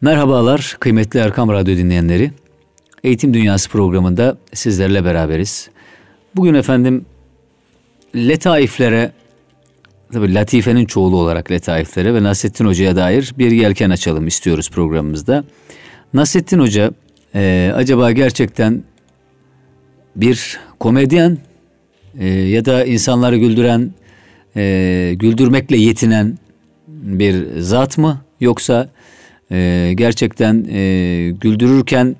Merhabalar kıymetli Erkam Radyo dinleyenleri. Eğitim Dünyası programında sizlerle beraberiz. Bugün efendim letaiflere, tabii latifenin çoğulu olarak letaiflere ve Nasrettin Hoca'ya dair bir yelken açalım istiyoruz programımızda. Nasrettin Hoca e, acaba gerçekten bir komedyen e, ya da insanları güldüren, e, güldürmekle yetinen bir zat mı? Yoksa e, gerçekten e, güldürürken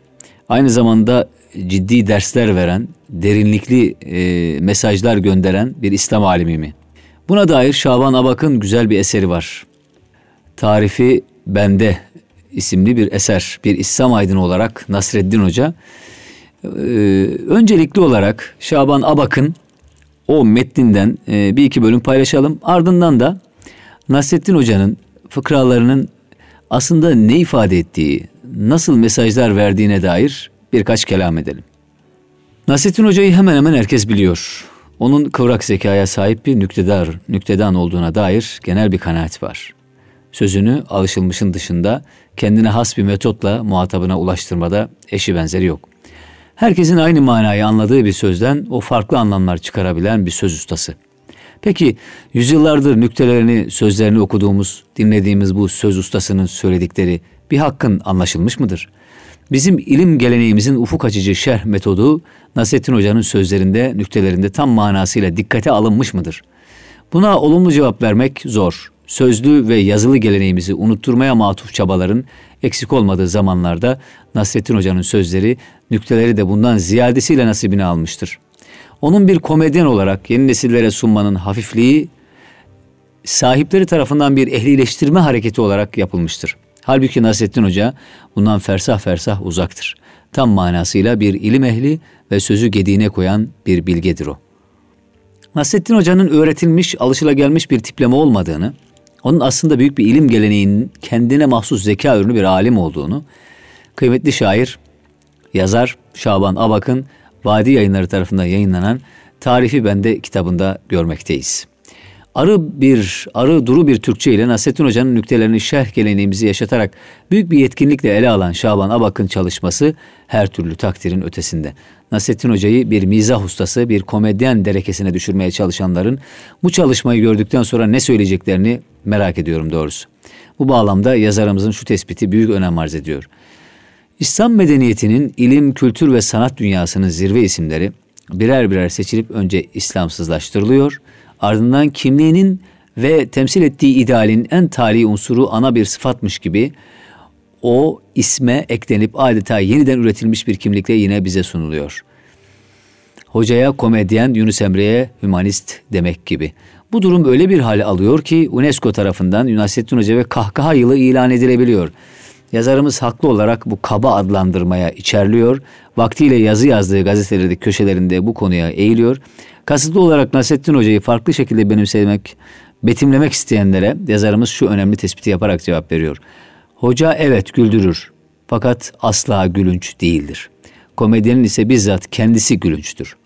aynı zamanda ciddi dersler veren, derinlikli e, mesajlar gönderen bir İslam alimi mi? Buna dair Şaban Abak'ın güzel bir eseri var. Tarifi Bende isimli bir eser. Bir İslam aydını olarak Nasreddin Hoca. Ee, öncelikli olarak Şaban Abak'ın o metninden e, bir iki bölüm paylaşalım. Ardından da Nasrettin Hoca'nın fıkralarının aslında ne ifade ettiği, nasıl mesajlar verdiğine dair birkaç kelam edelim. Nasrettin Hoca'yı hemen hemen herkes biliyor. Onun kıvrak zekaya sahip bir nüktedar, nüktedan olduğuna dair genel bir kanaat var. Sözünü alışılmışın dışında kendine has bir metotla muhatabına ulaştırmada eşi benzeri yok. Herkesin aynı manayı anladığı bir sözden o farklı anlamlar çıkarabilen bir söz ustası. Peki yüzyıllardır nüktelerini, sözlerini okuduğumuz, dinlediğimiz bu söz ustasının söyledikleri bir hakkın anlaşılmış mıdır? Bizim ilim geleneğimizin ufuk açıcı şerh metodu Nasrettin Hoca'nın sözlerinde, nüktelerinde tam manasıyla dikkate alınmış mıdır? Buna olumlu cevap vermek zor. Sözlü ve yazılı geleneğimizi unutturmaya matuf çabaların eksik olmadığı zamanlarda Nasrettin Hoca'nın sözleri, nükteleri de bundan ziyadesiyle nasibini almıştır. Onun bir komedyen olarak yeni nesillere sunmanın hafifliği sahipleri tarafından bir ehlileştirme hareketi olarak yapılmıştır. Halbuki Nasrettin Hoca bundan fersah fersah uzaktır. Tam manasıyla bir ilim ehli ve sözü gediğine koyan bir bilgedir o. Nasrettin Hoca'nın öğretilmiş, alışılagelmiş bir tipleme olmadığını, onun aslında büyük bir ilim geleneğinin kendine mahsus zeka ürünü bir alim olduğunu, kıymetli şair, yazar Şaban Abak'ın Vadi Yayınları tarafından yayınlanan Tarifi Bende kitabında görmekteyiz. Arı bir, arı duru bir Türkçe ile Nasrettin Hoca'nın nüktelerini şerh geleneğimizi yaşatarak büyük bir yetkinlikle ele alan Şaban Abak'ın çalışması her türlü takdirin ötesinde. Nasrettin Hoca'yı bir mizah ustası, bir komedyen derekesine düşürmeye çalışanların bu çalışmayı gördükten sonra ne söyleyeceklerini merak ediyorum doğrusu. Bu bağlamda yazarımızın şu tespiti büyük önem arz ediyor. İslam medeniyetinin ilim, kültür ve sanat dünyasının zirve isimleri birer birer seçilip önce İslamsızlaştırılıyor, ardından kimliğinin ve temsil ettiği idealin en tali unsuru ana bir sıfatmış gibi o isme eklenip adeta yeniden üretilmiş bir kimlikle yine bize sunuluyor. Hocaya komedyen, Yunus Emre'ye hümanist demek gibi. Bu durum öyle bir hale alıyor ki UNESCO tarafından Nasrettin Hoca ve kahkaha yılı ilan edilebiliyor.'' Yazarımız haklı olarak bu kaba adlandırmaya içerliyor. Vaktiyle yazı yazdığı gazetelerde köşelerinde bu konuya eğiliyor. Kasıtlı olarak Nasrettin Hoca'yı farklı şekilde benimsemek, betimlemek isteyenlere yazarımız şu önemli tespiti yaparak cevap veriyor. Hoca evet güldürür fakat asla gülünç değildir. Komedyenin ise bizzat kendisi gülünçtür.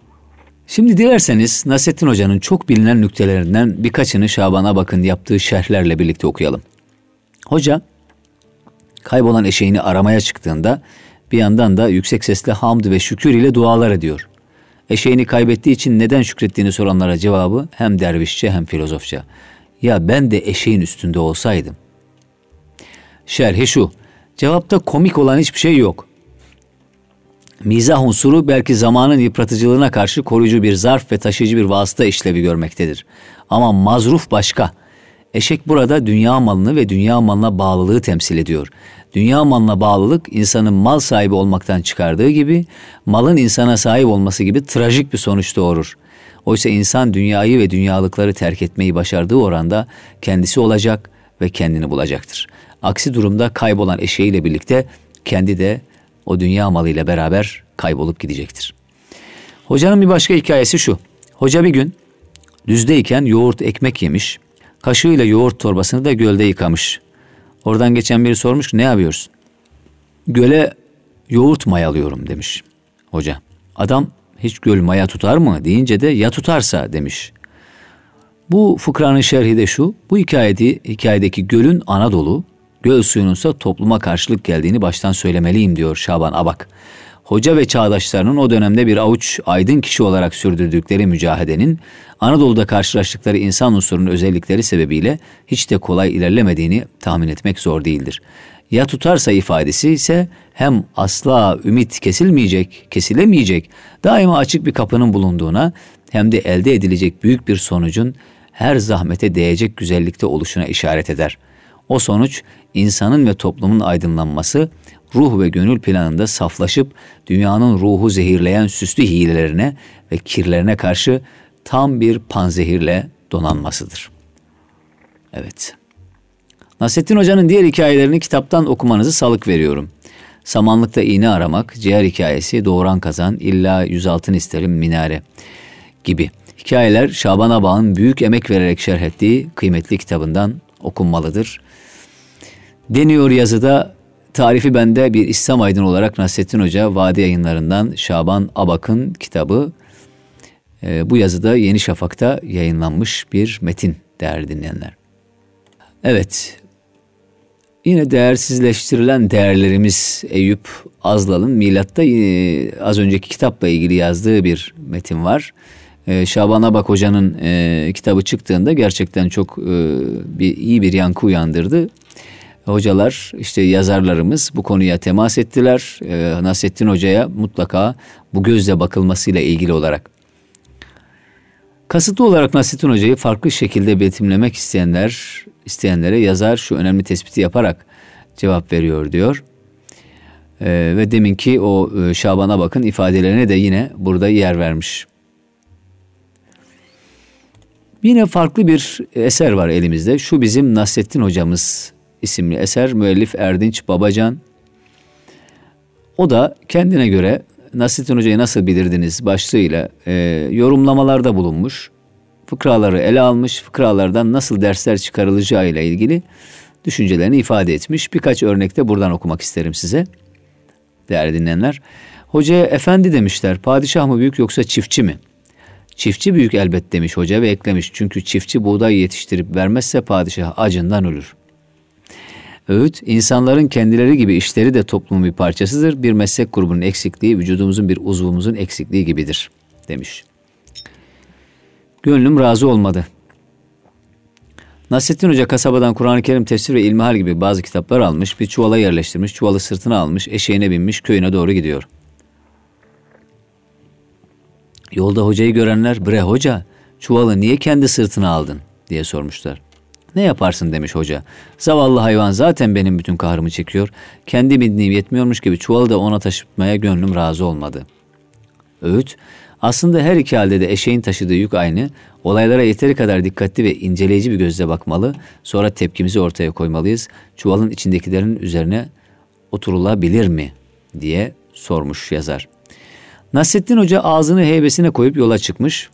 Şimdi dilerseniz Nasrettin Hoca'nın çok bilinen nüktelerinden birkaçını Şaban'a bakın yaptığı şerhlerle birlikte okuyalım. Hoca Kaybolan eşeğini aramaya çıktığında bir yandan da yüksek sesle hamd ve şükür ile dualar ediyor. Eşeğini kaybettiği için neden şükrettiğini soranlara cevabı hem dervişçe hem filozofça. Ya ben de eşeğin üstünde olsaydım. Şerhi şu. Cevapta komik olan hiçbir şey yok. Mizah unsuru belki zamanın yıpratıcılığına karşı koruyucu bir zarf ve taşıyıcı bir vasıta işlevi görmektedir. Ama mazruf başka. Eşek burada dünya malını ve dünya malına bağlılığı temsil ediyor. Dünya malına bağlılık insanın mal sahibi olmaktan çıkardığı gibi malın insana sahip olması gibi trajik bir sonuç doğurur. Oysa insan dünyayı ve dünyalıkları terk etmeyi başardığı oranda kendisi olacak ve kendini bulacaktır. Aksi durumda kaybolan eşeğiyle birlikte kendi de o dünya malıyla beraber kaybolup gidecektir. Hocanın bir başka hikayesi şu. Hoca bir gün düzdeyken yoğurt ekmek yemiş, kaşığıyla yoğurt torbasını da gölde yıkamış. Oradan geçen biri sormuş ne yapıyorsun? Göle yoğurt mayalıyorum demiş hoca. Adam hiç göl maya tutar mı deyince de ya tutarsa demiş. Bu fıkranın şerhi de şu. Bu hikayede, hikayedeki gölün Anadolu göl suyununsa topluma karşılık geldiğini baştan söylemeliyim diyor Şaban Abak. Hoca ve çağdaşlarının o dönemde bir avuç aydın kişi olarak sürdürdükleri mücadelenin Anadolu'da karşılaştıkları insan unsurunun özellikleri sebebiyle hiç de kolay ilerlemediğini tahmin etmek zor değildir. Ya tutarsa ifadesi ise hem asla ümit kesilmeyecek, kesilemeyecek, daima açık bir kapının bulunduğuna hem de elde edilecek büyük bir sonucun her zahmete değecek güzellikte oluşuna işaret eder. O sonuç insanın ve toplumun aydınlanması, ruh ve gönül planında saflaşıp dünyanın ruhu zehirleyen süslü hilelerine ve kirlerine karşı tam bir panzehirle donanmasıdır. Evet. Nasrettin Hoca'nın diğer hikayelerini kitaptan okumanızı salık veriyorum. Samanlıkta iğne aramak, ciğer hikayesi, doğuran kazan, illa yüz altın isterim minare gibi. Hikayeler Şaban Abağ'ın büyük emek vererek şerh ettiği kıymetli kitabından okunmalıdır. Deniyor yazıda tarifi bende bir İslam aydın olarak Nasrettin Hoca Vadi yayınlarından Şaban Abak'ın kitabı e, bu yazıda Yeni Şafak'ta yayınlanmış bir metin değerli dinleyenler. Evet, yine değersizleştirilen değerlerimiz Eyüp Azlal'ın Milat'ta e, az önceki kitapla ilgili yazdığı bir metin var. E, Şaban Abak Hoca'nın e, kitabı çıktığında gerçekten çok e, bir iyi bir yankı uyandırdı. Hocalar işte yazarlarımız bu konuya temas ettiler. E, Nasrettin Hoca'ya mutlaka bu gözle bakılmasıyla ilgili olarak Kasıtlı olarak Nasrettin Hoca'yı farklı şekilde betimlemek isteyenler, isteyenlere yazar şu önemli tespiti yaparak cevap veriyor diyor. Ee, ve deminki o e, Şaban'a bakın ifadelerine de yine burada yer vermiş. Yine farklı bir eser var elimizde. Şu bizim Nasrettin Hocamız isimli eser. Müellif Erdinç Babacan. O da kendine göre Nasrettin Hoca'yı nasıl bilirdiniz başlığıyla e, yorumlamalarda bulunmuş. Fıkraları ele almış, fıkralardan nasıl dersler çıkarılacağı ile ilgili düşüncelerini ifade etmiş. Birkaç örnekte buradan okumak isterim size. Değerli dinleyenler. Hocaya efendi demişler. Padişah mı büyük yoksa çiftçi mi? Çiftçi büyük elbet demiş hoca ve eklemiş. Çünkü çiftçi buğday yetiştirip vermezse padişah acından ölür. Öğüt, insanların kendileri gibi işleri de toplumun bir parçasıdır. Bir meslek grubunun eksikliği, vücudumuzun bir uzvumuzun eksikliği gibidir, demiş. Gönlüm razı olmadı. Nasrettin Hoca kasabadan Kur'an-ı Kerim tefsir ve ilmihal gibi bazı kitaplar almış, bir çuvala yerleştirmiş, çuvalı sırtına almış, eşeğine binmiş, köyüne doğru gidiyor. Yolda hocayı görenler, bre hoca, çuvalı niye kendi sırtına aldın diye sormuşlar. Ne yaparsın demiş hoca. Zavallı hayvan zaten benim bütün kahrımı çekiyor. Kendi bindiğim yetmiyormuş gibi çuvalı da ona taşıtmaya gönlüm razı olmadı. Öğüt, aslında her iki halde de eşeğin taşıdığı yük aynı. Olaylara yeteri kadar dikkatli ve inceleyici bir gözle bakmalı. Sonra tepkimizi ortaya koymalıyız. Çuvalın içindekilerin üzerine oturulabilir mi diye sormuş yazar. Nasrettin Hoca ağzını heybesine koyup yola çıkmış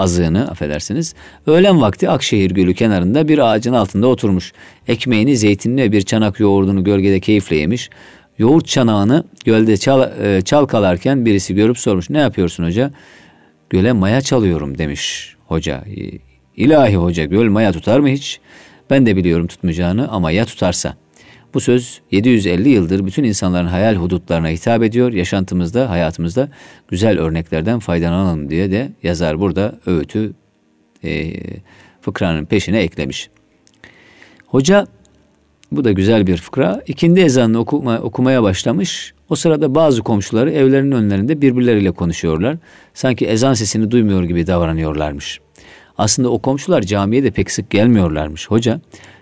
azığını affedersiniz. Öğlen vakti Akşehir Gölü kenarında bir ağacın altında oturmuş. Ekmeğini, zeytinini ve bir çanak yoğurdunu gölgede keyifle yemiş. Yoğurt çanağını gölde çal, e, çalkalarken birisi görüp sormuş. Ne yapıyorsun hoca? Göle maya çalıyorum demiş hoca. İlahi hoca göl maya tutar mı hiç? Ben de biliyorum tutmayacağını ama ya tutarsa? Bu söz 750 yıldır bütün insanların hayal hudutlarına hitap ediyor. Yaşantımızda, hayatımızda güzel örneklerden faydalanalım diye de yazar burada öğütü e, fıkranın peşine eklemiş. Hoca bu da güzel bir fıkra. İkindi ezanını okuma, okumaya başlamış. O sırada bazı komşuları evlerinin önlerinde birbirleriyle konuşuyorlar. Sanki ezan sesini duymuyor gibi davranıyorlarmış. Aslında o komşular camiye de pek sık gelmiyorlarmış. Hoca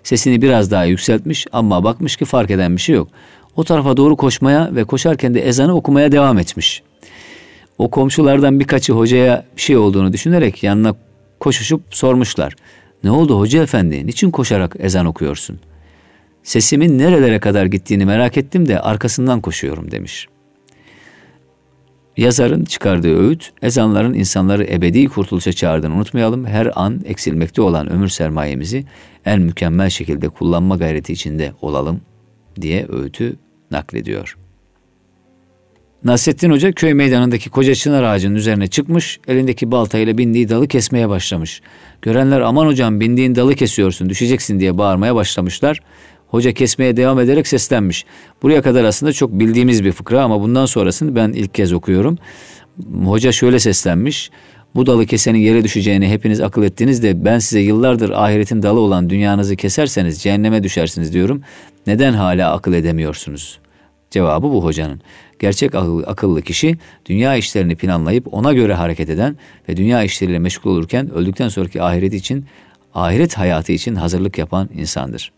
sesini biraz daha yükseltmiş ama bakmış ki fark eden bir şey yok. O tarafa doğru koşmaya ve koşarken de ezanı okumaya devam etmiş. O komşulardan birkaçı hocaya bir şey olduğunu düşünerek yanına koşuşup sormuşlar. Ne oldu hoca efendi? Niçin koşarak ezan okuyorsun? Sesimin nerelere kadar gittiğini merak ettim de arkasından koşuyorum demiş.'' Yazarın çıkardığı öğüt, ezanların insanları ebedi kurtuluşa çağırdığını unutmayalım. Her an eksilmekte olan ömür sermayemizi en mükemmel şekilde kullanma gayreti içinde olalım diye öğütü naklediyor. Nasrettin Hoca köy meydanındaki koca çınar ağacının üzerine çıkmış, elindeki baltayla bindiği dalı kesmeye başlamış. Görenler aman hocam bindiğin dalı kesiyorsun, düşeceksin diye bağırmaya başlamışlar. Hoca kesmeye devam ederek seslenmiş. Buraya kadar aslında çok bildiğimiz bir fıkra ama bundan sonrasını ben ilk kez okuyorum. Hoca şöyle seslenmiş. Bu dalı kesenin yere düşeceğini hepiniz akıl ettiniz de ben size yıllardır ahiretin dalı olan dünyanızı keserseniz cehenneme düşersiniz diyorum. Neden hala akıl edemiyorsunuz? Cevabı bu hocanın. Gerçek akıllı kişi dünya işlerini planlayıp ona göre hareket eden ve dünya işleriyle meşgul olurken öldükten sonraki ahiret için, ahiret hayatı için hazırlık yapan insandır.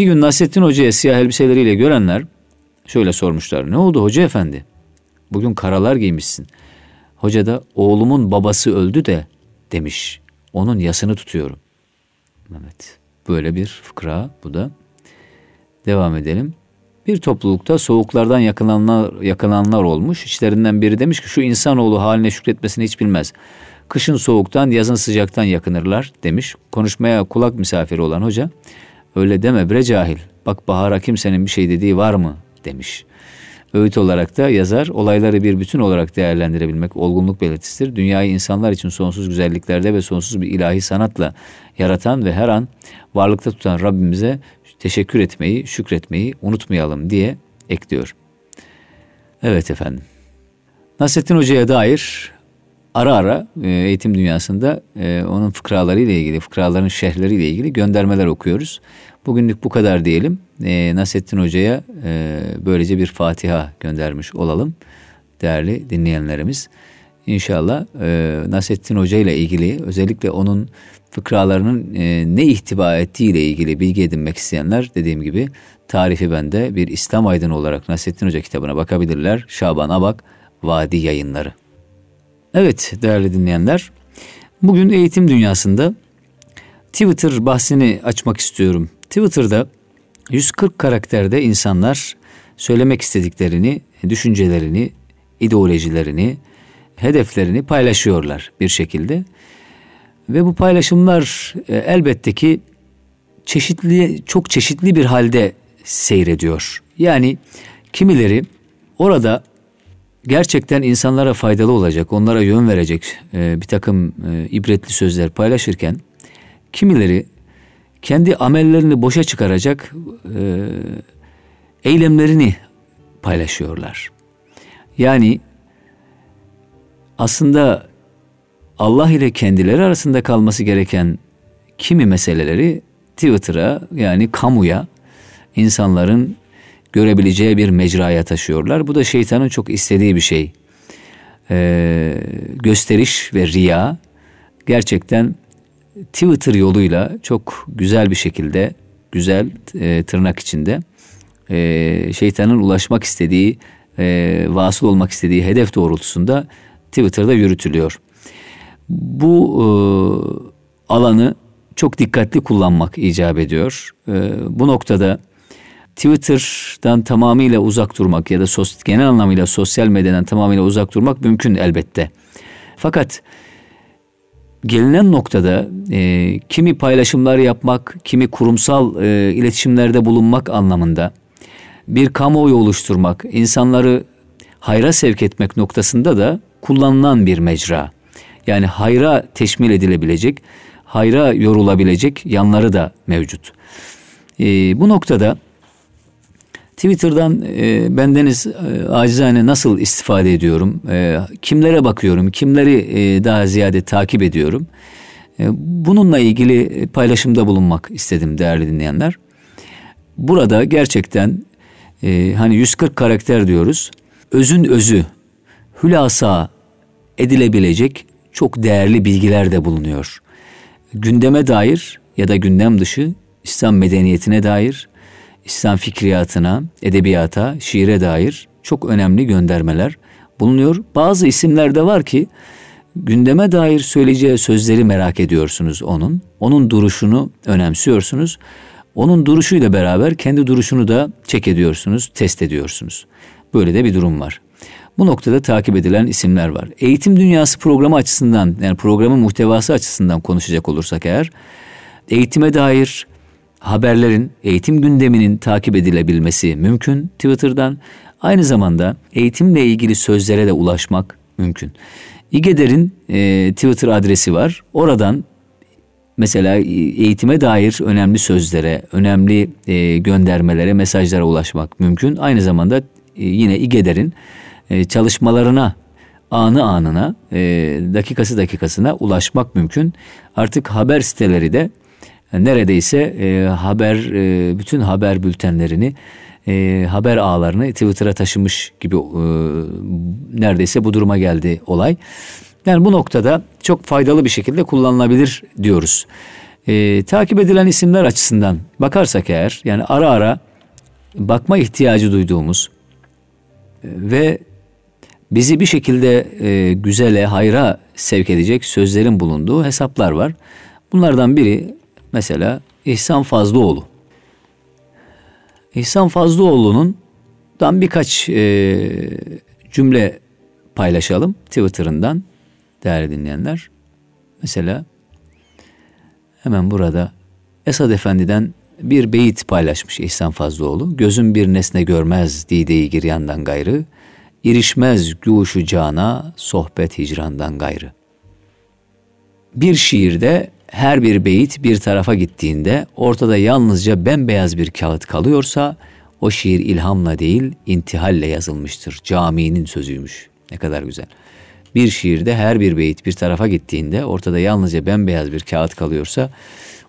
Bir gün Nasrettin Hoca'ya siyah elbiseleriyle görenler şöyle sormuşlar. Ne oldu hoca efendi? Bugün karalar giymişsin. Hoca da oğlumun babası öldü de demiş. Onun yasını tutuyorum. Evet. Böyle bir fıkra bu da. Devam edelim. Bir toplulukta soğuklardan yakılanlar, yakılanlar olmuş. İçlerinden biri demiş ki şu insanoğlu haline şükretmesini hiç bilmez. Kışın soğuktan, yazın sıcaktan yakınırlar demiş. Konuşmaya kulak misafiri olan hoca öyle deme bre cahil. Bak bahara kimsenin bir şey dediği var mı demiş. Öğüt olarak da yazar olayları bir bütün olarak değerlendirebilmek olgunluk belirtisidir. Dünyayı insanlar için sonsuz güzelliklerde ve sonsuz bir ilahi sanatla yaratan ve her an varlıkta tutan Rabbimize teşekkür etmeyi, şükretmeyi unutmayalım diye ekliyor. Evet efendim. Nasrettin Hoca'ya dair ara ara e, eğitim dünyasında e, onun fıkraları ile ilgili, fıkraların ile ilgili göndermeler okuyoruz. Bugünlük bu kadar diyelim. E, Nasrettin Hoca'ya böylece bir Fatiha göndermiş olalım değerli dinleyenlerimiz. İnşallah Nasrettin Hoca ile ilgili özellikle onun fıkralarının ne ihtiva ettiği ile ilgili bilgi edinmek isteyenler dediğim gibi tarifi bende bir İslam aydını olarak Nasrettin Hoca kitabına bakabilirler. Şaban Abak Vadi Yayınları. Evet değerli dinleyenler, bugün eğitim dünyasında Twitter bahsini açmak istiyorum. Twitter'da 140 karakterde insanlar söylemek istediklerini, düşüncelerini, ideolojilerini, hedeflerini paylaşıyorlar bir şekilde. Ve bu paylaşımlar e, elbette ki çeşitli çok çeşitli bir halde seyrediyor. Yani kimileri orada gerçekten insanlara faydalı olacak, onlara yön verecek e, bir takım e, ibretli sözler paylaşırken kimileri kendi amellerini boşa çıkaracak e, eylemlerini paylaşıyorlar. Yani aslında Allah ile kendileri arasında kalması gereken kimi meseleleri Twitter'a yani kamuya insanların görebileceği bir mecraya taşıyorlar. Bu da şeytanın çok istediği bir şey. Ee, gösteriş ve riya gerçekten Twitter yoluyla çok güzel bir şekilde, güzel e, tırnak içinde e, şeytanın ulaşmak istediği, e, vasıl olmak istediği hedef doğrultusunda Twitter'da yürütülüyor. Bu e, alanı çok dikkatli kullanmak icap ediyor. E, bu noktada Twitter'dan tamamıyla uzak durmak ya da sos, genel anlamıyla sosyal medyadan tamamıyla uzak durmak mümkün elbette. Fakat gelinen noktada e, kimi paylaşımlar yapmak, kimi kurumsal e, iletişimlerde bulunmak anlamında bir kamuoyu oluşturmak, insanları hayra sevk etmek noktasında da kullanılan bir mecra. Yani hayra teşmil edilebilecek, hayra yorulabilecek yanları da mevcut. E, bu noktada Twitter'dan e, bendeniz e, acizane nasıl istifade ediyorum? E, kimlere bakıyorum? Kimleri e, daha ziyade takip ediyorum? E, bununla ilgili paylaşımda bulunmak istedim değerli dinleyenler. Burada gerçekten e, hani 140 karakter diyoruz. Özün özü, hülasa edilebilecek çok değerli bilgiler de bulunuyor. Gündeme dair ya da gündem dışı İslam medeniyetine dair İslam fikriyatına, edebiyata, şiire dair çok önemli göndermeler bulunuyor. Bazı isimler de var ki gündeme dair söyleyeceği sözleri merak ediyorsunuz onun. Onun duruşunu önemsiyorsunuz. Onun duruşuyla beraber kendi duruşunu da çek ediyorsunuz, test ediyorsunuz. Böyle de bir durum var. Bu noktada takip edilen isimler var. Eğitim Dünyası programı açısından yani programın muhtevası açısından konuşacak olursak eğer eğitime dair haberlerin, eğitim gündeminin takip edilebilmesi mümkün Twitter'dan. Aynı zamanda eğitimle ilgili sözlere de ulaşmak mümkün. İGEDER'in e, Twitter adresi var. Oradan mesela eğitime dair önemli sözlere, önemli e, göndermelere, mesajlara ulaşmak mümkün. Aynı zamanda e, yine İGEDER'in e, çalışmalarına anı anına, e, dakikası dakikasına ulaşmak mümkün. Artık haber siteleri de neredeyse e, haber, e, bütün haber bültenlerini, e, haber ağlarını Twitter'a taşımış gibi e, neredeyse bu duruma geldi olay. Yani bu noktada çok faydalı bir şekilde kullanılabilir diyoruz. E, takip edilen isimler açısından bakarsak eğer yani ara ara bakma ihtiyacı duyduğumuz e, ve bizi bir şekilde e, güzele, hayra sevk edecek sözlerin bulunduğu hesaplar var. Bunlardan biri mesela İhsan Fazlıoğlu. İhsan Fazlıoğlu'nun dan birkaç e, cümle paylaşalım Twitter'ından değerli dinleyenler. Mesela hemen burada Esad Efendi'den bir beyit paylaşmış İhsan Fazlıoğlu. Gözüm bir nesne görmez dideyi giryandan gayrı, irişmez guşu cana sohbet hicrandan gayrı. Bir şiirde her bir beyit bir tarafa gittiğinde ortada yalnızca bembeyaz bir kağıt kalıyorsa o şiir ilhamla değil intihalle yazılmıştır. Caminin sözüymüş. Ne kadar güzel. Bir şiirde her bir beyit bir tarafa gittiğinde ortada yalnızca bembeyaz bir kağıt kalıyorsa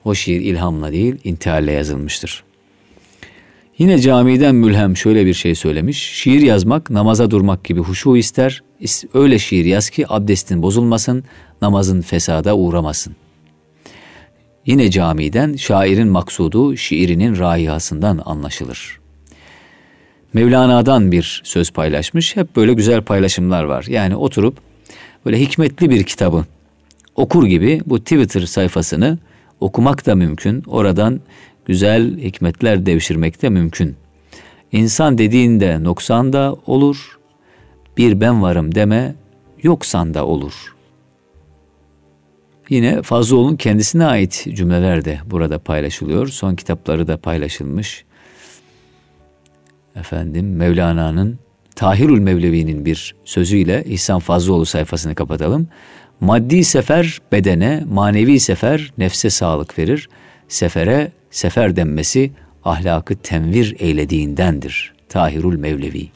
o şiir ilhamla değil intihalle yazılmıştır. Yine camiden mülhem şöyle bir şey söylemiş. Şiir yazmak namaza durmak gibi huşu ister. Öyle şiir yaz ki abdestin bozulmasın, namazın fesada uğramasın. Yine camiden şairin maksudu şiirinin rahihasından anlaşılır. Mevlana'dan bir söz paylaşmış. Hep böyle güzel paylaşımlar var. Yani oturup böyle hikmetli bir kitabı okur gibi bu Twitter sayfasını okumak da mümkün. Oradan güzel hikmetler devşirmek de mümkün. İnsan dediğinde noksan da olur. Bir ben varım deme yoksan da olur. Yine Fazlıoğlu'nun kendisine ait cümleler de burada paylaşılıyor. Son kitapları da paylaşılmış. Efendim Mevlana'nın Tahirül Mevlevi'nin bir sözüyle İhsan Fazlıoğlu sayfasını kapatalım. Maddi sefer bedene, manevi sefer nefse sağlık verir. Sefere sefer denmesi ahlakı tenvir eylediğindendir. Tahirül Mevlevi.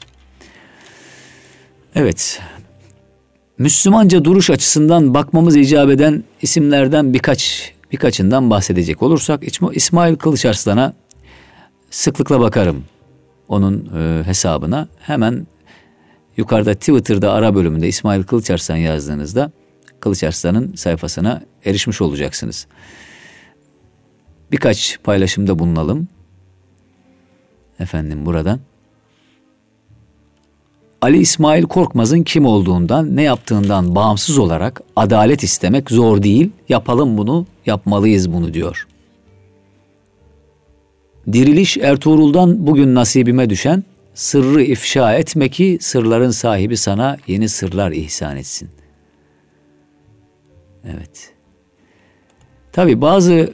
Evet, Müslümanca duruş açısından bakmamız icap eden isimlerden birkaç birkaçından bahsedecek olursak İsmail Kılıçarslan'a sıklıkla bakarım onun e, hesabına. Hemen yukarıda Twitter'da ara bölümünde İsmail Kılıçarslan yazdığınızda Kılıçarslan'ın sayfasına erişmiş olacaksınız. Birkaç paylaşımda bulunalım. Efendim buradan. Ali İsmail Korkmaz'ın kim olduğundan, ne yaptığından bağımsız olarak adalet istemek zor değil. Yapalım bunu, yapmalıyız bunu diyor. Diriliş Ertuğrul'dan bugün nasibime düşen sırrı ifşa etme ki sırların sahibi sana yeni sırlar ihsan etsin. Evet. Tabi bazı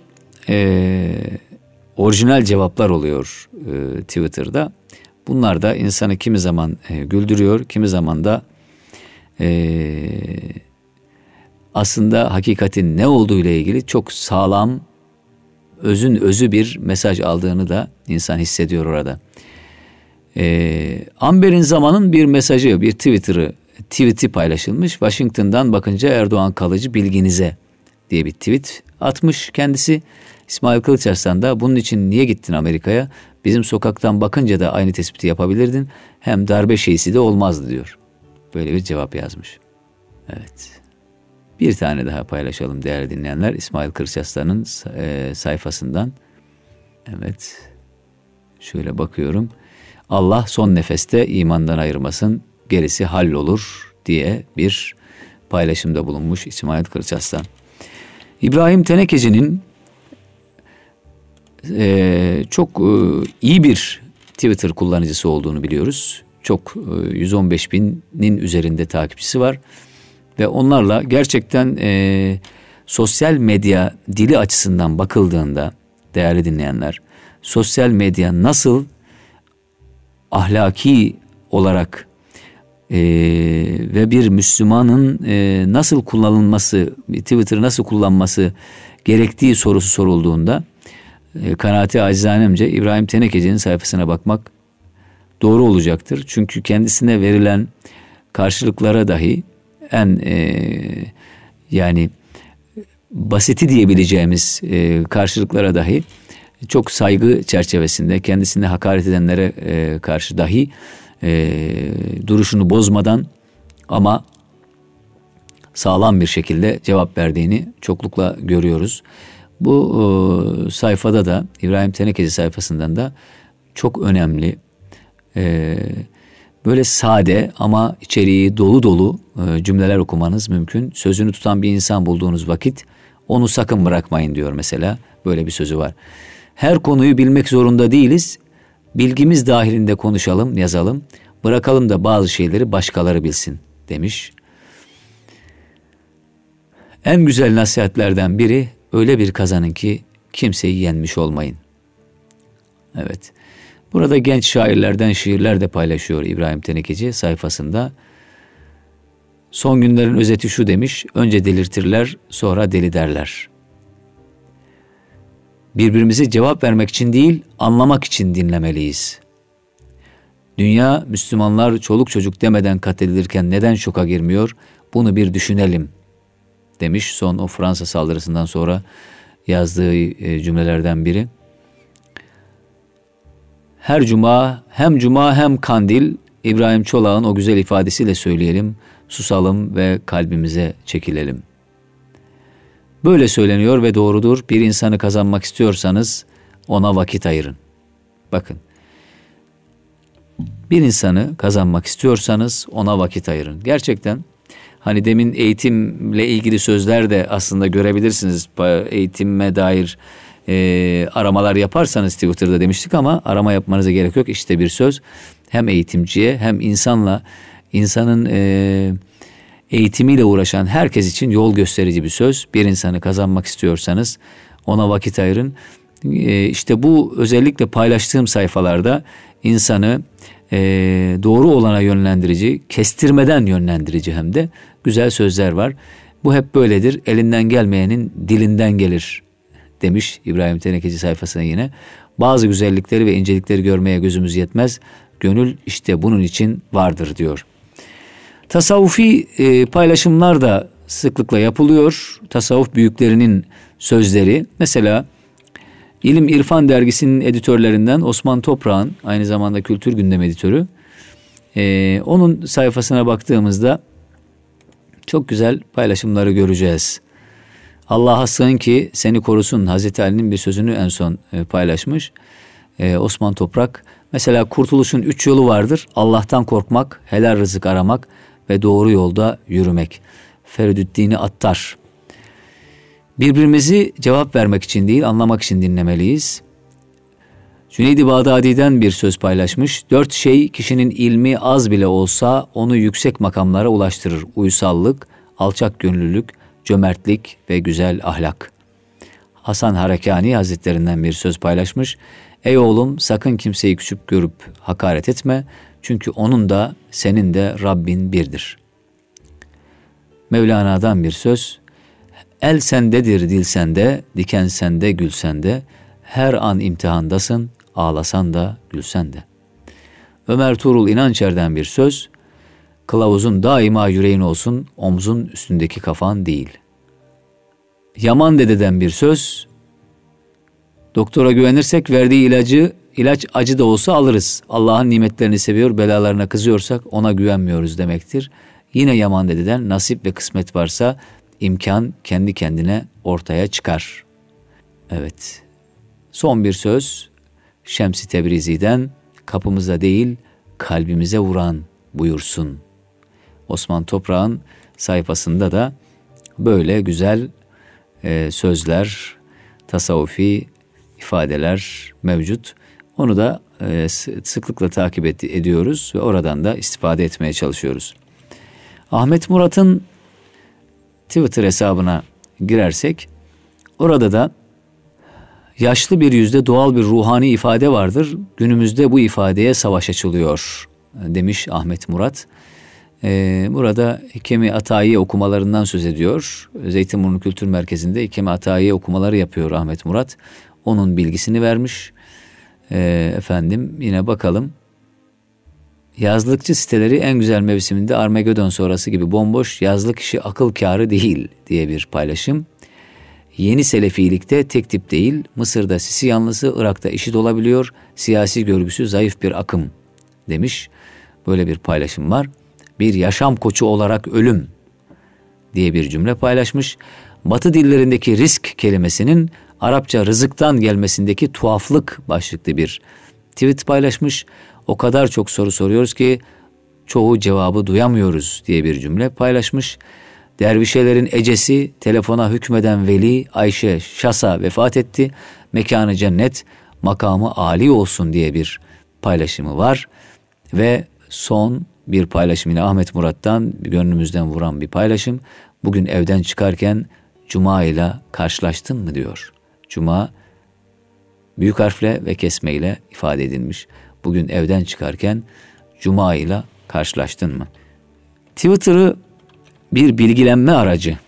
e, orijinal cevaplar oluyor e, Twitter'da. Bunlar da insanı kimi zaman e, güldürüyor, kimi zaman da e, aslında hakikatin ne olduğu ile ilgili çok sağlam, özün özü bir mesaj aldığını da insan hissediyor orada. E, Amber'in zamanın bir mesajı, bir Twitter'ı, tweet'i paylaşılmış. Washington'dan bakınca Erdoğan kalıcı bilginize diye bir tweet atmış kendisi. İsmail Kılıçarslan da bunun için niye gittin Amerika'ya? Bizim sokaktan bakınca da aynı tespiti yapabilirdin. Hem darbe şeysi de olmazdı diyor. Böyle bir cevap yazmış. Evet. Bir tane daha paylaşalım değerli dinleyenler. İsmail Kılıçarslan'ın e, sayfasından. Evet. Şöyle bakıyorum. Allah son nefeste imandan ayırmasın. Gerisi hallolur diye bir paylaşımda bulunmuş İsmail Kılıçarslan. İbrahim Tenekeci'nin e, çok e, iyi bir Twitter kullanıcısı olduğunu biliyoruz. Çok e, 115 binin üzerinde takipçisi var. Ve onlarla gerçekten e, sosyal medya dili açısından bakıldığında değerli dinleyenler, sosyal medya nasıl ahlaki olarak e, ve bir Müslümanın e, nasıl kullanılması, Twitter'ı nasıl kullanması gerektiği sorusu sorulduğunda e, kanaati acizanemce İbrahim Tenekeci'nin sayfasına bakmak doğru olacaktır. Çünkü kendisine verilen karşılıklara dahi en e, yani basiti diyebileceğimiz e, karşılıklara dahi çok saygı çerçevesinde kendisine hakaret edenlere e, karşı dahi e, duruşunu bozmadan ama sağlam bir şekilde cevap verdiğini çoklukla görüyoruz. Bu e, sayfada da İbrahim Tenekeci sayfasından da çok önemli e, böyle sade ama içeriği dolu dolu e, cümleler okumanız mümkün. Sözünü tutan bir insan bulduğunuz vakit onu sakın bırakmayın diyor mesela. Böyle bir sözü var. Her konuyu bilmek zorunda değiliz. Bilgimiz dahilinde konuşalım, yazalım. Bırakalım da bazı şeyleri başkaları bilsin demiş. En güzel nasihatlerden biri öyle bir kazanın ki kimseyi yenmiş olmayın. Evet. Burada genç şairlerden şiirler de paylaşıyor İbrahim Tenekeci sayfasında. Son günlerin özeti şu demiş, önce delirtirler, sonra deli derler. Birbirimizi cevap vermek için değil, anlamak için dinlemeliyiz. Dünya, Müslümanlar çoluk çocuk demeden katledilirken neden şoka girmiyor? Bunu bir düşünelim demiş son o Fransa saldırısından sonra yazdığı e, cümlelerden biri. Her cuma hem cuma hem kandil İbrahim Çolak'ın o güzel ifadesiyle söyleyelim, susalım ve kalbimize çekilelim. Böyle söyleniyor ve doğrudur. Bir insanı kazanmak istiyorsanız ona vakit ayırın. Bakın. Bir insanı kazanmak istiyorsanız ona vakit ayırın. Gerçekten hani demin eğitimle ilgili sözler de aslında görebilirsiniz. Eğitime dair e, aramalar yaparsanız Twitter'da demiştik ama arama yapmanıza gerek yok. İşte bir söz hem eğitimciye hem insanla insanın e, eğitimiyle uğraşan herkes için yol gösterici bir söz. Bir insanı kazanmak istiyorsanız ona vakit ayırın. E, işte bu özellikle paylaştığım sayfalarda insanı e, doğru olana yönlendirici, kestirmeden yönlendirici hem de güzel sözler var. Bu hep böyledir. Elinden gelmeyenin dilinden gelir demiş İbrahim Tenekeci sayfasına yine. Bazı güzellikleri ve incelikleri görmeye gözümüz yetmez. Gönül işte bunun için vardır diyor. Tasavvufi e, paylaşımlar da sıklıkla yapılıyor. Tasavvuf büyüklerinin sözleri. Mesela İlim İrfan dergisinin editörlerinden Osman Toprağ'ın aynı zamanda kültür gündem editörü. E, onun sayfasına baktığımızda çok güzel paylaşımları göreceğiz. Allah'a sığın ki seni korusun Hazreti Ali'nin bir sözünü en son e, paylaşmış. E, Osman Toprak mesela kurtuluşun üç yolu vardır. Allah'tan korkmak, helal rızık aramak ve doğru yolda yürümek. Feridüddin'i Attar. Birbirimizi cevap vermek için değil anlamak için dinlemeliyiz. Cüneydi Bağdadi'den bir söz paylaşmış. Dört şey kişinin ilmi az bile olsa onu yüksek makamlara ulaştırır. Uysallık, alçak gönüllülük, cömertlik ve güzel ahlak. Hasan Harekani Hazretlerinden bir söz paylaşmış. Ey oğlum sakın kimseyi küçük görüp hakaret etme. Çünkü onun da senin de Rabbin birdir. Mevlana'dan bir söz. El sendedir dil sende, diken sende gül sende. Her an imtihandasın, ağlasan da gülsen de. Ömer Tuğrul İnançer'den bir söz. Kılavuzun daima yüreğin olsun, omzun üstündeki kafan değil. Yaman dededen bir söz. Doktora güvenirsek verdiği ilacı, ilaç acı da olsa alırız. Allah'ın nimetlerini seviyor, belalarına kızıyorsak ona güvenmiyoruz demektir. Yine Yaman dededen nasip ve kısmet varsa imkan kendi kendine ortaya çıkar. Evet. Son bir söz Şems-i Tebrizi'den kapımıza değil kalbimize vuran buyursun. Osman Toprağ'ın sayfasında da böyle güzel e, sözler, tasavvufi ifadeler mevcut. Onu da e, sıklıkla takip et, ediyoruz ve oradan da istifade etmeye çalışıyoruz. Ahmet Murat'ın Twitter hesabına girersek orada da yaşlı bir yüzde doğal bir ruhani ifade vardır. Günümüzde bu ifadeye savaş açılıyor demiş Ahmet Murat. Ee, burada Hikemi Atayi okumalarından söz ediyor. Zeytinburnu Kültür Merkezi'nde Hikemi Atayi okumaları yapıyor Ahmet Murat. Onun bilgisini vermiş. Ee, efendim yine bakalım. Yazlıkçı siteleri en güzel mevsiminde Armagedon sonrası gibi bomboş yazlık işi akıl kârı değil diye bir paylaşım. Yeni Selefilikte tek tip değil, Mısır'da Sisi yanlısı, Irak'ta işit olabiliyor, siyasi görgüsü zayıf bir akım demiş. Böyle bir paylaşım var. Bir yaşam koçu olarak ölüm diye bir cümle paylaşmış. Batı dillerindeki risk kelimesinin Arapça rızıktan gelmesindeki tuhaflık başlıklı bir tweet paylaşmış. O kadar çok soru soruyoruz ki çoğu cevabı duyamıyoruz diye bir cümle paylaşmış. Dervişelerin ecesi, telefona hükmeden veli Ayşe Şasa vefat etti. Mekanı cennet, makamı âli olsun diye bir paylaşımı var. Ve son bir paylaşım yine Ahmet Murat'tan gönlümüzden vuran bir paylaşım. Bugün evden çıkarken Cuma ile karşılaştın mı diyor. Cuma büyük harfle ve kesmeyle ifade edilmiş. Bugün evden çıkarken Cuma ile karşılaştın mı? Twitter'ı bir bilgilenme aracı,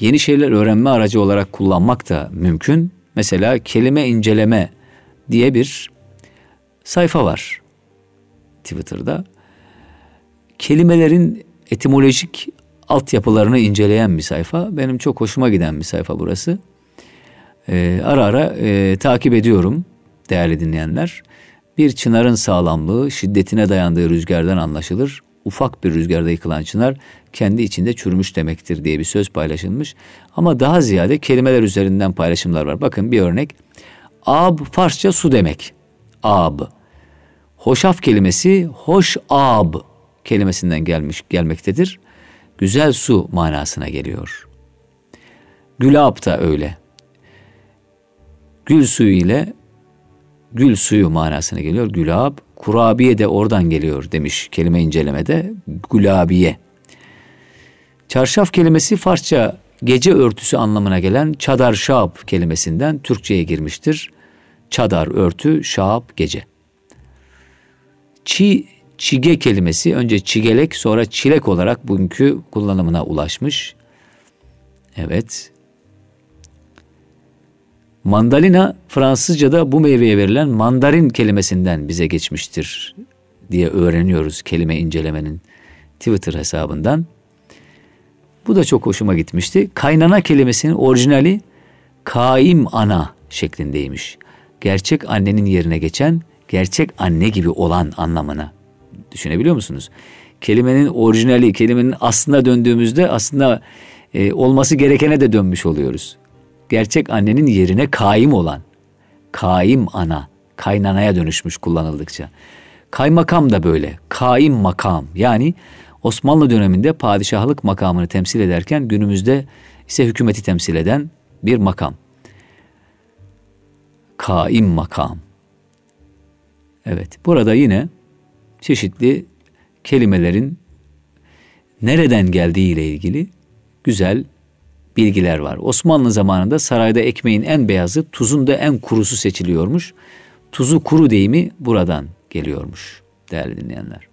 yeni şeyler öğrenme aracı olarak kullanmak da mümkün. Mesela kelime inceleme diye bir sayfa var Twitter'da. Kelimelerin etimolojik altyapılarını inceleyen bir sayfa. Benim çok hoşuma giden bir sayfa burası. Ee, ara ara e, takip ediyorum değerli dinleyenler. Bir çınarın sağlamlığı şiddetine dayandığı rüzgardan anlaşılır. Ufak bir rüzgarda yıkılan çınar kendi içinde çürümüş demektir diye bir söz paylaşılmış. Ama daha ziyade kelimeler üzerinden paylaşımlar var. Bakın bir örnek. Ab Farsça su demek. Ab. Hoşaf kelimesi hoş ab kelimesinden gelmiş gelmektedir. Güzel su manasına geliyor. Gülab da öyle. Gül suyu ile gül suyu manasına geliyor. Gülab, kurabiye de oradan geliyor demiş kelime incelemede. Gulabiye. Çarşaf kelimesi Farsça gece örtüsü anlamına gelen çadar şab kelimesinden Türkçe'ye girmiştir. Çadar örtü, şab gece. Çi, çige kelimesi önce çigelek sonra çilek olarak bugünkü kullanımına ulaşmış. Evet. Mandalina Fransızca'da bu meyveye verilen mandarin kelimesinden bize geçmiştir diye öğreniyoruz kelime incelemenin Twitter hesabından. Bu da çok hoşuma gitmişti. Kaynana kelimesinin orijinali kaim ana şeklindeymiş. Gerçek annenin yerine geçen, gerçek anne gibi olan anlamına. Düşünebiliyor musunuz? Kelimenin orijinali, kelimenin aslına döndüğümüzde aslında e, olması gerekene de dönmüş oluyoruz. Gerçek annenin yerine kaim olan, kaim ana, kaynanaya dönüşmüş kullanıldıkça. Kaymakam da böyle, kaim makam yani Osmanlı döneminde padişahlık makamını temsil ederken günümüzde ise hükümeti temsil eden bir makam. Kaim makam. Evet, burada yine çeşitli kelimelerin nereden geldiği ile ilgili güzel bilgiler var. Osmanlı zamanında sarayda ekmeğin en beyazı, tuzun da en kurusu seçiliyormuş. Tuzu kuru deyimi buradan geliyormuş değerli dinleyenler.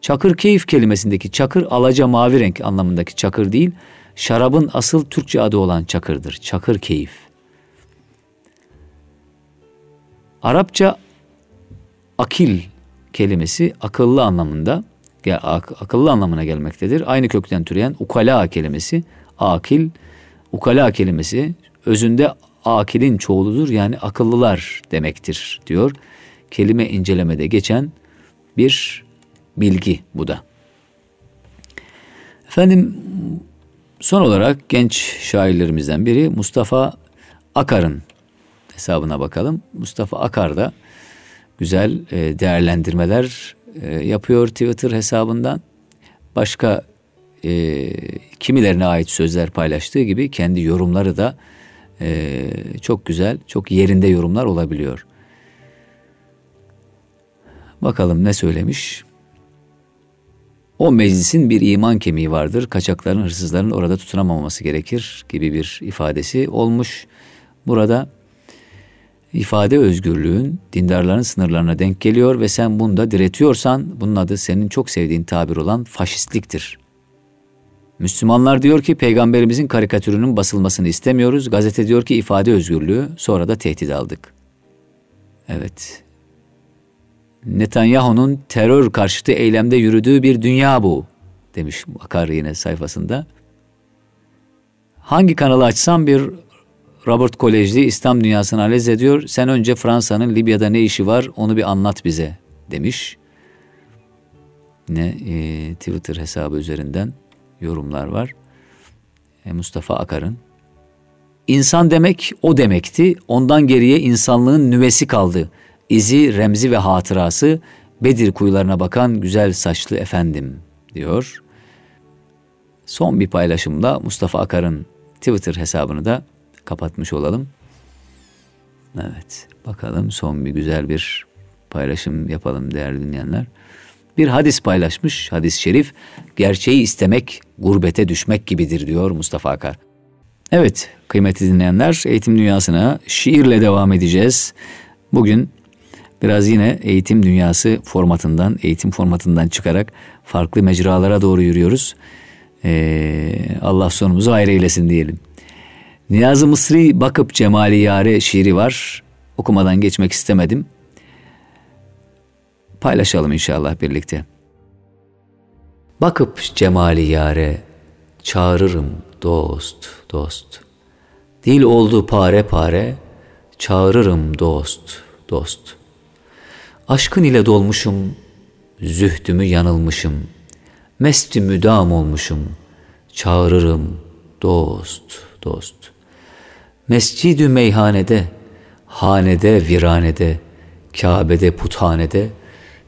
Çakır keyif kelimesindeki çakır alaca mavi renk anlamındaki çakır değil, şarabın asıl Türkçe adı olan çakırdır. Çakır keyif. Arapça akil kelimesi akıllı anlamında akıllı anlamına gelmektedir. Aynı kökten türeyen ukala kelimesi akil, ukala kelimesi özünde akilin çoğuludur yani akıllılar demektir diyor. Kelime incelemede geçen bir bilgi bu da. Efendim son olarak genç şairlerimizden biri Mustafa Akar'ın hesabına bakalım. Mustafa Akar da güzel e, değerlendirmeler e, yapıyor Twitter hesabından. Başka e, kimilerine ait sözler paylaştığı gibi kendi yorumları da çok güzel, çok yerinde yorumlar olabiliyor. Bakalım ne söylemiş? O meclisin bir iman kemiği vardır. Kaçakların, hırsızların orada tutunamaması gerekir gibi bir ifadesi olmuş. Burada ifade özgürlüğün dindarların sınırlarına denk geliyor ve sen bunda diretiyorsan bunun adı senin çok sevdiğin tabir olan faşistliktir. Müslümanlar diyor ki peygamberimizin karikatürünün basılmasını istemiyoruz. Gazete diyor ki ifade özgürlüğü sonra da tehdit aldık. Evet. Netanyahu'nun terör karşıtı eylemde yürüdüğü bir dünya bu demiş Akar yine sayfasında. Hangi kanalı açsam bir Robert Kolejli İslam dünyasını analiz ediyor. Sen önce Fransa'nın Libya'da ne işi var onu bir anlat bize demiş. Ne e, Twitter hesabı üzerinden yorumlar var. E, Mustafa Akar'ın. İnsan demek o demekti. Ondan geriye insanlığın nüvesi kaldı. İzi, remzi ve hatırası Bedir kuyularına bakan güzel saçlı efendim diyor. Son bir paylaşımda Mustafa Akar'ın Twitter hesabını da kapatmış olalım. Evet bakalım son bir güzel bir paylaşım yapalım değerli dinleyenler. Bir hadis paylaşmış hadis-i şerif. Gerçeği istemek gurbete düşmek gibidir diyor Mustafa Akar. Evet kıymetli dinleyenler eğitim dünyasına şiirle devam edeceğiz. Bugün biraz yine eğitim dünyası formatından, eğitim formatından çıkarak farklı mecralara doğru yürüyoruz. Ee, Allah sonumuzu hayır eylesin diyelim. Niyazi Mısri Bakıp Cemali Yare şiiri var. Okumadan geçmek istemedim. Paylaşalım inşallah birlikte. Bakıp cemali yare, çağırırım dost, dost. Dil oldu pare pare, çağırırım dost, dost. Aşkın ile dolmuşum, zühdümü yanılmışım, mesti müdam olmuşum, çağırırım dost, dost. Mescidü meyhanede, hanede viranede, Kabe'de puthanede,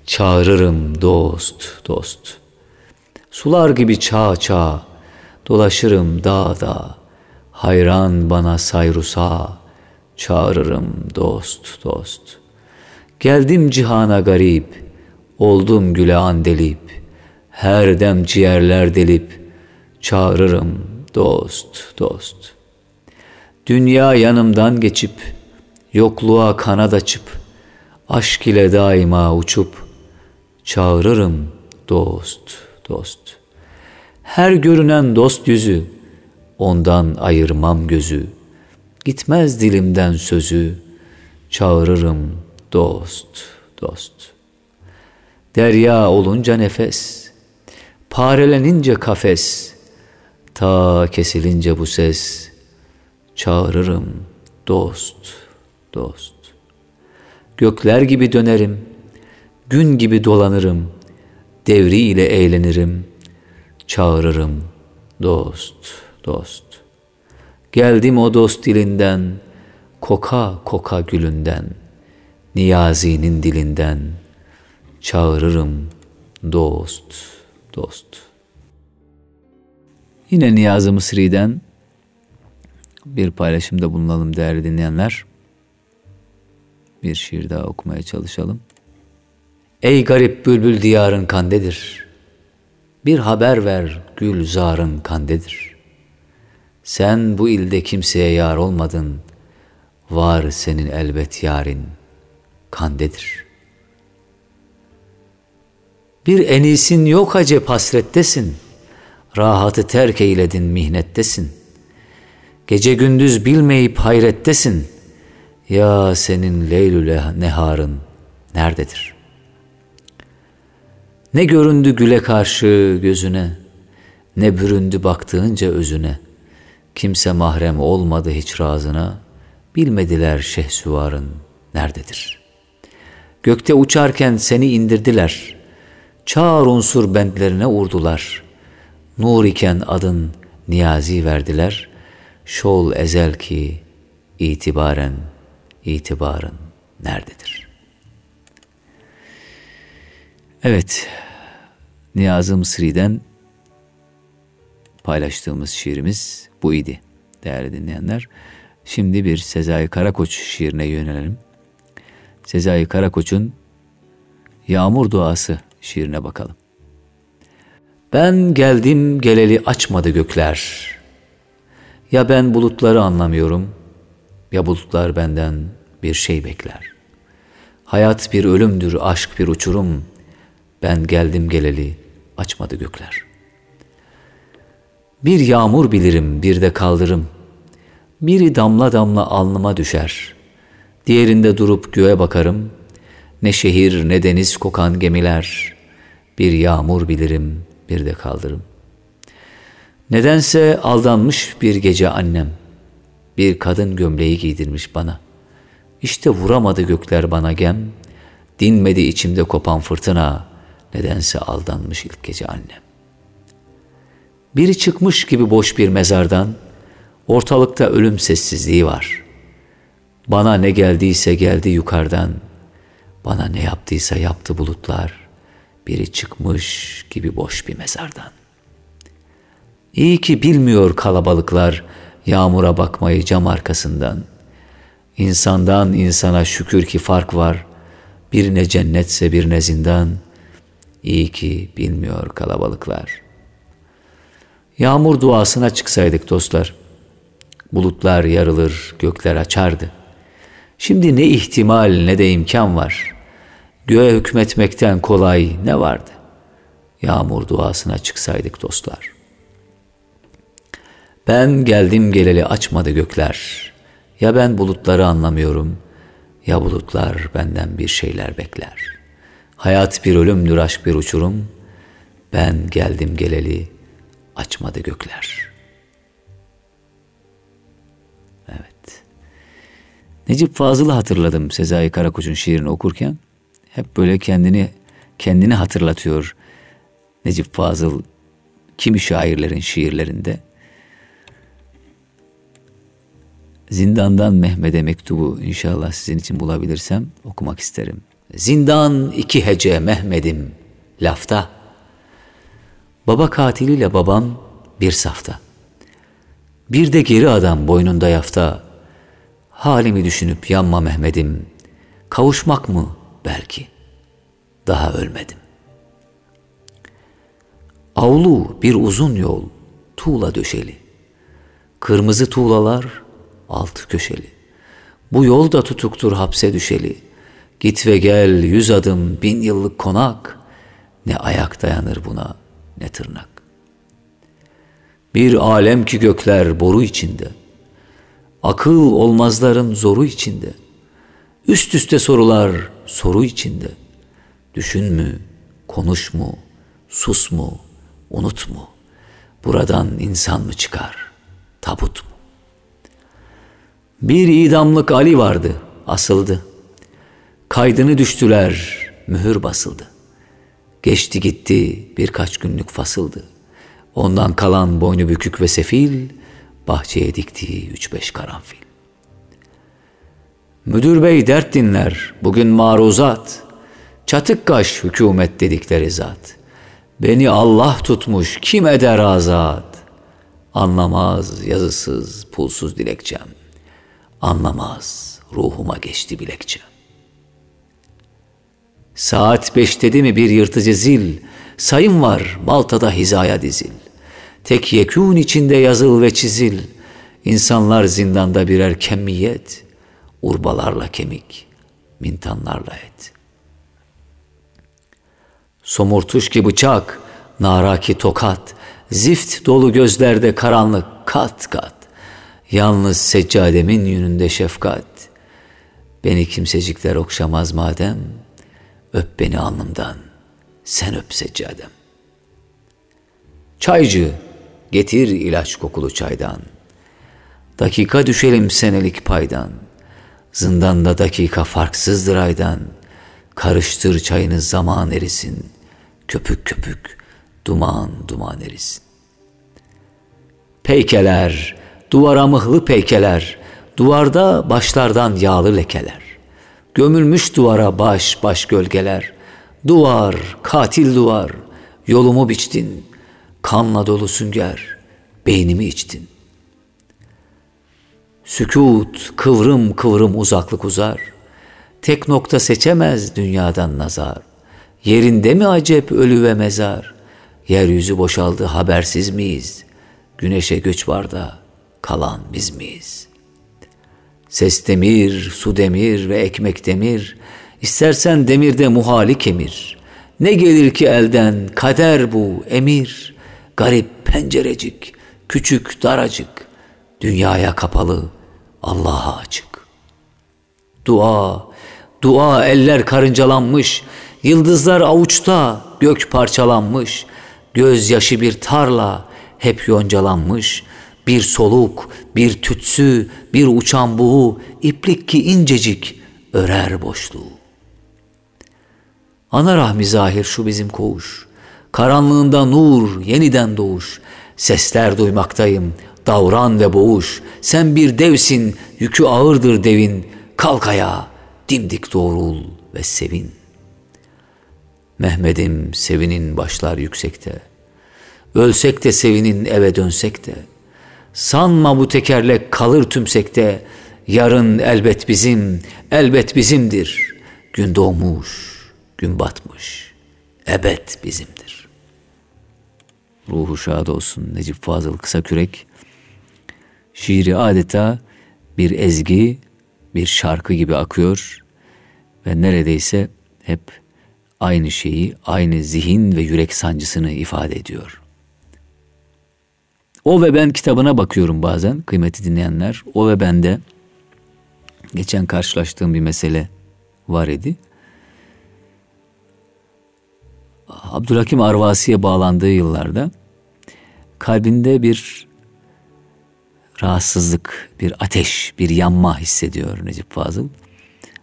çağırırım dost, dost. Sular gibi çağ çağ, dolaşırım dağ dağ, hayran bana sayrusa, çağırırım dost, dost. Geldim cihana garip, oldum güle andelip, her dem ciğerler delip, çağırırım dost, dost. Dünya yanımdan geçip, yokluğa kanat açıp, aşk ile daima uçup, çağırırım dost, dost. Her görünen dost yüzü, ondan ayırmam gözü. Gitmez dilimden sözü, çağırırım dost, dost. Derya olunca nefes, parelenince kafes, ta kesilince bu ses, çağırırım dost, dost. Gökler gibi dönerim, Gün gibi dolanırım, devri ile eğlenirim, çağırırım dost, dost. Geldim o dost dilinden, koka koka gülünden, Niyazi'nin dilinden, çağırırım dost, dost. Yine Niyazi Mısri'den bir paylaşımda bulunalım değerli dinleyenler. Bir şiir daha okumaya çalışalım. Ey garip bülbül diyarın kandedir. Bir haber ver gülzarın kandedir. Sen bu ilde kimseye yar olmadın. Var senin elbet yarin kandedir. Bir enisin yok acep hasrettesin. Rahatı terk eyledin mihnettesin. Gece gündüz bilmeyip hayrettesin. Ya senin leylü neharın nerededir?'' Ne göründü güle karşı gözüne, ne büründü baktığınca özüne. Kimse mahrem olmadı hiç razına, bilmediler şehsüvarın nerededir. Gökte uçarken seni indirdiler, çağır unsur bentlerine urdular. Nur iken adın niyazi verdiler, şol ezel ki itibaren, itibarın nerededir?'' Evet, Niyazi Mısri'den paylaştığımız şiirimiz bu idi değerli dinleyenler. Şimdi bir Sezai Karakoç şiirine yönelelim. Sezai Karakoç'un Yağmur Duası şiirine bakalım. Ben geldim geleli açmadı gökler. Ya ben bulutları anlamıyorum, ya bulutlar benden bir şey bekler. Hayat bir ölümdür, aşk bir uçurum. Ben geldim geleli açmadı gökler. Bir yağmur bilirim, bir de kaldırım. Biri damla damla alnıma düşer. Diğerinde durup göğe bakarım. Ne şehir ne deniz kokan gemiler. Bir yağmur bilirim, bir de kaldırım. Nedense aldanmış bir gece annem. Bir kadın gömleği giydirmiş bana. İşte vuramadı gökler bana gem. Dinmedi içimde kopan fırtına. Nedense aldanmış ilk gece annem. Biri çıkmış gibi boş bir mezardan. Ortalıkta ölüm sessizliği var. Bana ne geldiyse geldi yukarıdan. Bana ne yaptıysa yaptı bulutlar. Biri çıkmış gibi boş bir mezardan. İyi ki bilmiyor kalabalıklar yağmura bakmayı cam arkasından. İnsandan insana şükür ki fark var. Birine cennetse birine zindan. İyi ki bilmiyor kalabalıklar. Yağmur duasına çıksaydık dostlar. Bulutlar yarılır, gökler açardı. Şimdi ne ihtimal ne de imkan var. Göğe hükmetmekten kolay ne vardı? Yağmur duasına çıksaydık dostlar.'' Ben geldim geleli açmadı gökler. Ya ben bulutları anlamıyorum ya bulutlar benden bir şeyler bekler. Hayat bir ölümdür aşk bir uçurum. Ben geldim geleli açmadı gökler. Evet. Necip Fazıl'ı hatırladım Sezai Karakoç'un şiirini okurken. Hep böyle kendini kendini hatırlatıyor Necip Fazıl kimi şairlerin şiirlerinde. Zindandan Mehmet'e mektubu inşallah sizin için bulabilirsem okumak isterim. Zindan iki hece Mehmet'im lafta. Baba katiliyle babam bir safta. Bir de geri adam boynunda yafta. Halimi düşünüp yanma Mehmet'im. Kavuşmak mı belki? Daha ölmedim. Avlu bir uzun yol, tuğla döşeli. Kırmızı tuğlalar altı köşeli. Bu yol da tutuktur hapse düşeli. Git ve gel yüz adım bin yıllık konak. Ne ayak dayanır buna ne tırnak. Bir alem ki gökler boru içinde. Akıl olmazların zoru içinde. Üst üste sorular soru içinde. Düşün mü, konuş mu, sus mu, unut mu? Buradan insan mı çıkar, tabut mu? Bir idamlık Ali vardı, asıldı. Kaydını düştüler, mühür basıldı. Geçti gitti birkaç günlük fasıldı. Ondan kalan boynu bükük ve sefil, bahçeye diktiği üç beş karanfil. Müdür bey dert dinler, bugün maruzat. Çatık kaş hükümet dedikleri zat. Beni Allah tutmuş, kim eder azat? Anlamaz yazısız, pulsuz dilekçem. Anlamaz, ruhuma geçti bilekçe. Saat beş dedi mi bir yırtıcı zil, sayım var baltada hizaya dizil. Tek yekûn içinde yazıl ve çizil, İnsanlar zindanda birer kemiyet, urbalarla kemik, mintanlarla et. Somurtuş ki bıçak, naraki tokat, zift dolu gözlerde karanlık kat kat. Yalnız seccademin yönünde şefkat. Beni kimsecikler okşamaz madem, öp beni alnımdan, sen öp seccadem. Çaycı, getir ilaç kokulu çaydan. Dakika düşelim senelik paydan. Zindanda dakika farksızdır aydan. Karıştır çayınız zaman erisin. Köpük köpük, duman duman erisin. Peykeler, Duvara mıhlı peykeler, duvarda başlardan yağlı lekeler. Gömülmüş duvara baş baş gölgeler. Duvar, katil duvar, yolumu biçtin. Kanla dolu sünger, beynimi içtin. Sükut, kıvrım kıvrım uzaklık uzar. Tek nokta seçemez dünyadan nazar. Yerinde mi acep ölü ve mezar? Yeryüzü boşaldı habersiz miyiz? Güneşe göç var da kalan biz miyiz? Ses demir, su demir ve ekmek demir. İstersen demirde muhali kemir. Ne gelir ki elden kader bu emir. Garip pencerecik, küçük daracık. Dünyaya kapalı, Allah'a açık. Dua, dua eller karıncalanmış. Yıldızlar avuçta, gök parçalanmış. Gözyaşı bir tarla, hep yoncalanmış.'' Bir soluk, bir tütsü, bir uçan buğu, iplik ki incecik örer boşluğu. Ana rahmi zahir şu bizim koğuş, karanlığında nur, yeniden doğuş, sesler duymaktayım, davran ve boğuş, sen bir devsin, yükü ağırdır devin, kalk ayağa, dimdik doğrul ve sevin. Mehmet'im sevinin başlar yüksekte, ölsek de sevinin eve dönsek de.'' Sanma bu tekerlek kalır tümsekte. Yarın elbet bizim, elbet bizimdir. Gün doğmuş, gün batmış. Ebed bizimdir. Ruhu şad olsun Necip Fazıl Kısakürek. Şiiri adeta bir ezgi, bir şarkı gibi akıyor ve neredeyse hep aynı şeyi, aynı zihin ve yürek sancısını ifade ediyor. O ve ben kitabına bakıyorum bazen kıymeti dinleyenler. O ve bende geçen karşılaştığım bir mesele var idi. Abdülhakim Arvasi'ye bağlandığı yıllarda kalbinde bir rahatsızlık, bir ateş, bir yanma hissediyor Necip Fazıl.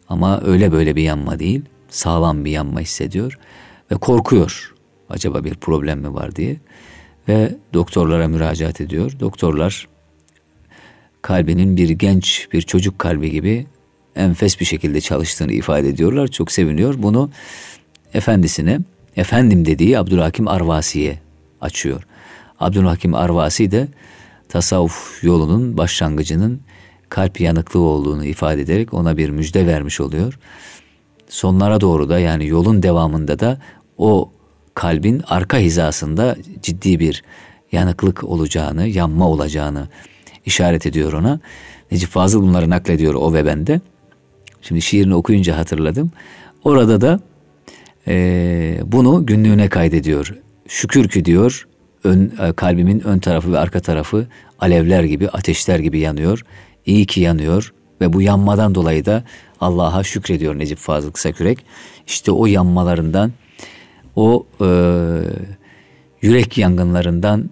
Ama öyle böyle bir yanma değil, sağlam bir yanma hissediyor ve korkuyor. Acaba bir problem mi var diye ve doktorlara müracaat ediyor. Doktorlar kalbinin bir genç bir çocuk kalbi gibi enfes bir şekilde çalıştığını ifade ediyorlar. Çok seviniyor. Bunu efendisine, efendim dediği Abdülhakim Arvasi'ye açıyor. Abdülhakim Arvasi de tasavvuf yolunun başlangıcının kalp yanıklığı olduğunu ifade ederek ona bir müjde vermiş oluyor. Sonlara doğru da yani yolun devamında da o kalbin arka hizasında ciddi bir yanıklık olacağını, yanma olacağını işaret ediyor ona. Necip Fazıl bunları naklediyor o ve bende. Şimdi şiirini okuyunca hatırladım. Orada da e, bunu günlüğüne kaydediyor. Şükür ki diyor ön, e, kalbimin ön tarafı ve arka tarafı alevler gibi, ateşler gibi yanıyor. İyi ki yanıyor ve bu yanmadan dolayı da Allah'a şükrediyor Necip Fazıl Kısakürek. İşte o yanmalarından o e, yürek yangınlarından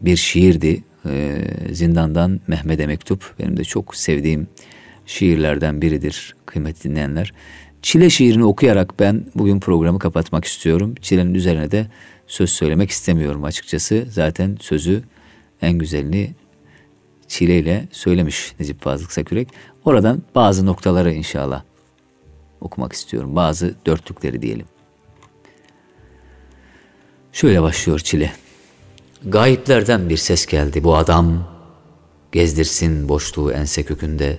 bir şiirdi. E, Zindandan Mehmet'e mektup. Benim de çok sevdiğim şiirlerden biridir kıymetli dinleyenler. Çile şiirini okuyarak ben bugün programı kapatmak istiyorum. Çilenin üzerine de söz söylemek istemiyorum açıkçası. Zaten sözü en güzelini çileyle söylemiş Necip Fazıl Sakürek. Oradan bazı noktaları inşallah okumak istiyorum. Bazı dörtlükleri diyelim. Şöyle başlıyor çile. Gayiplerden bir ses geldi bu adam. Gezdirsin boşluğu ense kökünde.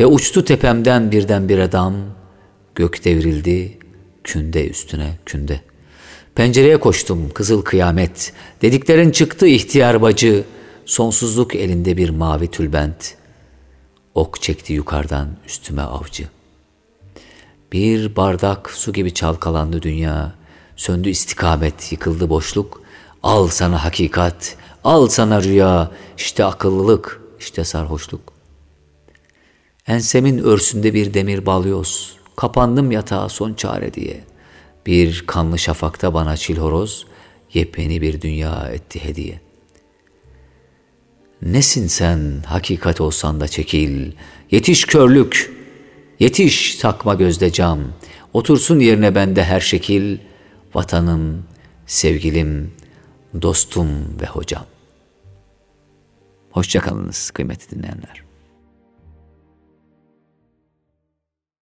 Ve uçtu tepemden birden bir adam. Gök devrildi künde üstüne künde. Pencereye koştum kızıl kıyamet. Dediklerin çıktı ihtiyar bacı. Sonsuzluk elinde bir mavi tülbent. Ok çekti yukarıdan üstüme avcı. Bir bardak su gibi çalkalandı dünya Söndü istikamet, yıkıldı boşluk. Al sana hakikat, al sana rüya, işte akıllılık, işte sarhoşluk. Ensemin örsünde bir demir balyoz, kapandım yatağa son çare diye. Bir kanlı şafakta bana çil horoz, yepyeni bir dünya etti hediye. Nesin sen, hakikat olsan da çekil, yetiş körlük, yetiş takma gözde cam, otursun yerine bende her şekil.'' Vatanım, sevgilim, dostum ve hocam. Hoşçakalınız kıymetli dinleyenler.